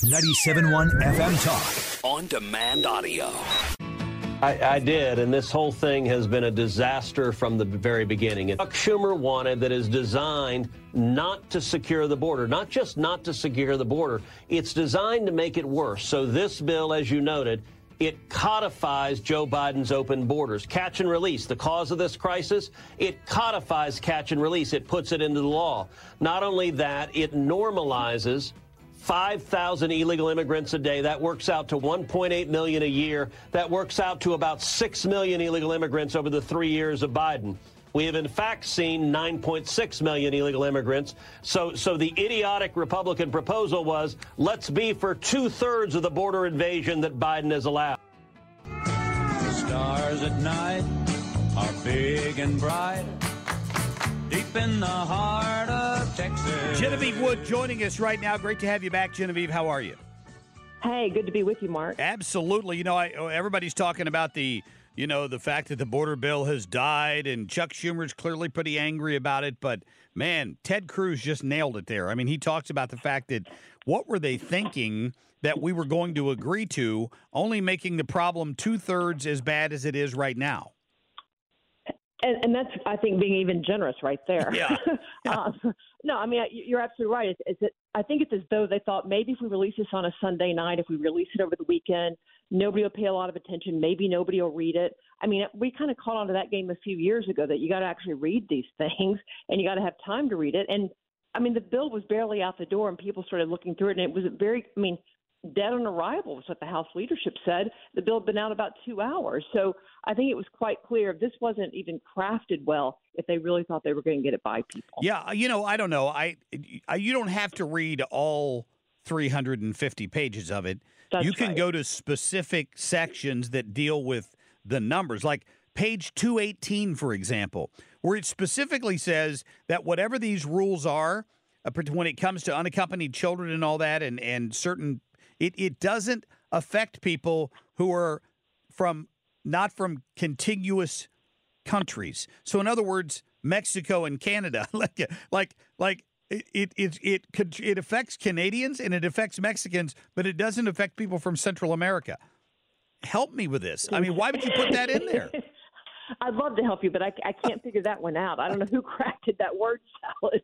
97.1 FM Talk. On demand audio. I, I, did, and this whole thing has been a disaster from the very beginning. Chuck Schumer wanted that is designed not to secure the border, not just not to secure the border, it's designed to make it worse. So this bill, as you noted, it codifies Joe Biden's open borders. Catch and release, the cause of this crisis, it codifies catch and release. It puts it into the law. Not only that, it normalizes 5,000 illegal immigrants a day. That works out to 1.8 million a year. That works out to about 6 million illegal immigrants over the three years of Biden. We have in fact seen 9.6 million illegal immigrants. So, so the idiotic Republican proposal was let's be for two thirds of the border invasion that Biden has allowed. Stars at night are big and bright deep in the heart of Texas. Genevieve Wood joining us right now. Great to have you back, Genevieve. How are you? Hey, good to be with you, Marc. Absolutely. You know, I, oh, everybody's talking about the, you know, the fact that the border bill has died, and Chuck Schumer's clearly pretty angry about it. But man, Ted Cruz just nailed it there. I mean, he talks about the fact that what were they thinking that we were going to agree to, only making the problem two thirds as bad as it is right now. And, and that's, I think, being even generous right there. Yeah. yeah. um, no, I mean, you're absolutely right. It's, it's, I think it's as though they thought maybe if we release this on a Sunday night, if we release it over the weekend, nobody will pay a lot of attention. Maybe nobody will read it. I mean, we kind of caught on to that game a few years ago that you got to actually read these things and you got to have time to read it. And I mean, the bill was barely out the door, and people started looking through it, and it was a very. I mean, dead on arrival was what the House leadership said. The bill had been out about two hours. So I think it was quite clear this wasn't even crafted well if they really thought they were going to get it by people. Yeah, you know, I don't know. I, I you don't have to read all 350 pages of it. That's you can right. go to specific sections that deal with the numbers. Like page 218 for example, where it specifically says that whatever these rules are, uh, when it comes to unaccompanied children and all that and and certain it, it doesn't affect people who are from not from contiguous countries. So in other words, Mexico and Canada, like like like it it it it, it affects Canadians and it affects Mexicans, but it doesn't affect people from Central America. Help me with this. I mean, why would you put that in there? I'd love to help you, but I, I can't figure that one out. I don't know who crafted that word salad.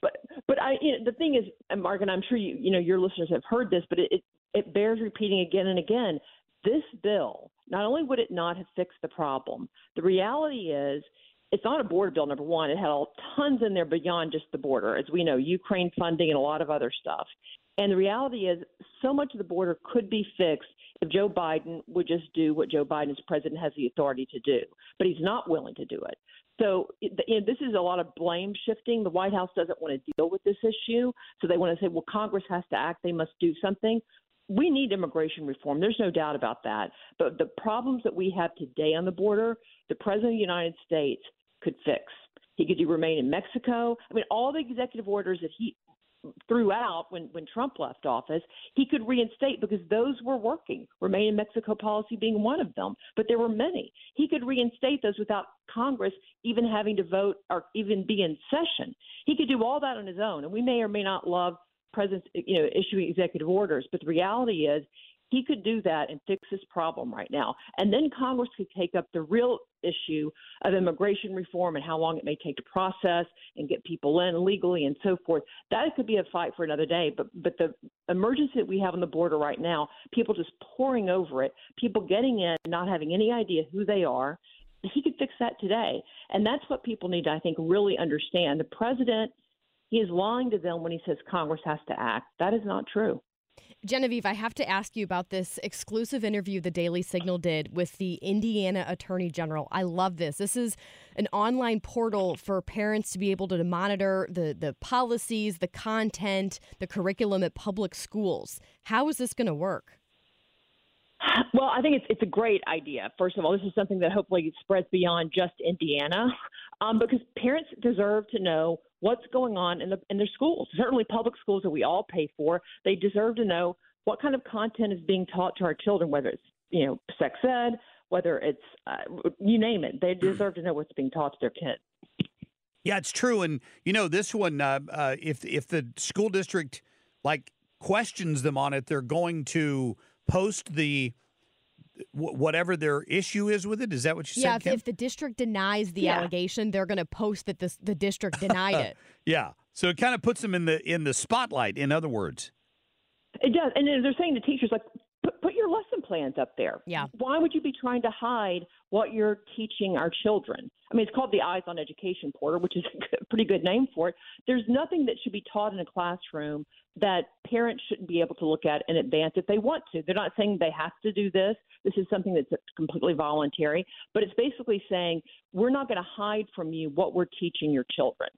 but but I you know, the thing is, and Marc, and I'm sure you you know your listeners have heard this, but it, it it bears repeating again and again. This bill not only would it not have fixed the problem, the reality is it's not a border bill. Number one, it had all tons in there beyond just the border, as we know, Ukraine funding and a lot of other stuff. And the reality is, so much of the border could be fixed if Joe Biden would just do what Joe Biden as president has the authority to do. But he's not willing to do it. So you know, this is a lot of blame shifting. The White House doesn't want to deal with this issue, so they want to say, well, Congress has to act. They must do something. We need immigration reform. There's no doubt about that. But the problems that we have today on the border, the President of the United States could fix. He could remain in Mexico. I mean, all the executive orders that he threw out when, when Trump left office, he could reinstate because those were working, remain in Mexico policy being one of them. But there were many. He could reinstate those without Congress even having to vote or even be in session. He could do all that on his own. And we may or may not love presidents you know issuing executive orders, but the reality is he could do that and fix this problem right now. And then Congress could take up the real issue of immigration reform and how long it may take to process and get people in legally and so forth. That could be a fight for another day. But but the emergency that we have on the border right now, people just pouring over it, people getting in, not having any idea who they are. He could fix that today. And that's what people need to, I think, really understand. The president, he is lying to them when he says Congress has to act. That is not true. Genevieve, I have to ask you about this exclusive interview the Daily Signal did with the Indiana Attorney General. I love this. This is an online portal for parents to be able to monitor the, the policies, the content, the curriculum at public schools. How is this going to work? Well, I think it's it's a great idea. First of all, this is something that hopefully spreads beyond just Indiana, um, because parents deserve to know what's going on in the in their schools. Certainly, public schools that we all pay for, they deserve to know what kind of content is being taught to our children, whether it's you know sex ed, whether it's uh, you name it. They deserve to know what's being taught to their kids. Yeah, it's true, and you know this one. Uh, uh, if if the school district like questions them on it, they're going to post the whatever their issue is with it. Is that what you yeah, said? Yeah, if, if, the district denies the yeah. allegation, they're going to post that this, the district denied it. yeah, so it kind of puts them in the in the spotlight. In other words, it does, and they're saying to teachers like. Put, put your lesson plans up there. Yeah. Why would you be trying to hide what you're teaching our children? I mean, it's called the Eyes on Education portal, which is a pretty good name for it. There's nothing that should be taught in a classroom that parents shouldn't be able to look at in advance if they want to. They're not saying they have to do this. This is something that's completely voluntary, but it's basically saying we're not going to hide from you what we're teaching your children.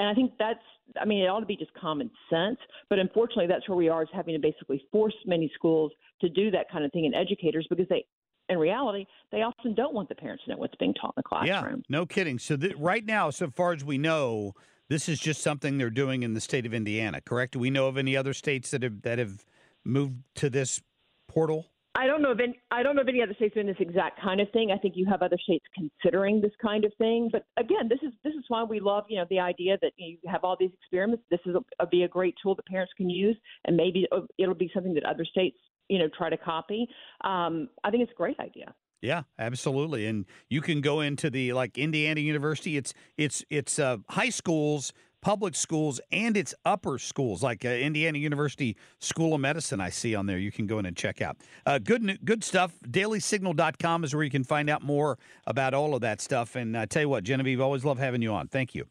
And I think that's, I mean, it ought to be just common sense. But unfortunately, that's where we are is having to basically force many schools to do that kind of thing and educators because they, in reality, they often don't want the parents to know what's being taught in the classroom. Yeah, no kidding. So th- right now, so far as we know, this is just something they're doing in the state of Indiana, correct? Do we know of any other states that have that have moved to this portal? I don't know of any. I don't know of any other states doing this exact kind of thing. I think you have other states considering this kind of thing. But again, this is this is why we love you know the idea that you have all these experiments. This is a, be a great tool that parents can use, and maybe it'll be something that other states you know try to copy. Um, I think it's a great idea. Yeah, absolutely. And you can go into the like Indiana University. It's it's it's uh, high schools, public schools, and it's upper schools like uh, Indiana University School of Medicine. I see on there. You can go in and check out. Uh, good good stuff. DailySignal.com is where you can find out more about all of that stuff. And I uh, tell you what, Genevieve, always love having you on. Thank you.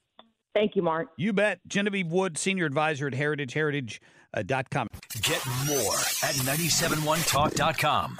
Thank you, Marc. You bet. Genevieve Wood, senior advisor at Heritage Heritage.com. Get more at 971talk.com.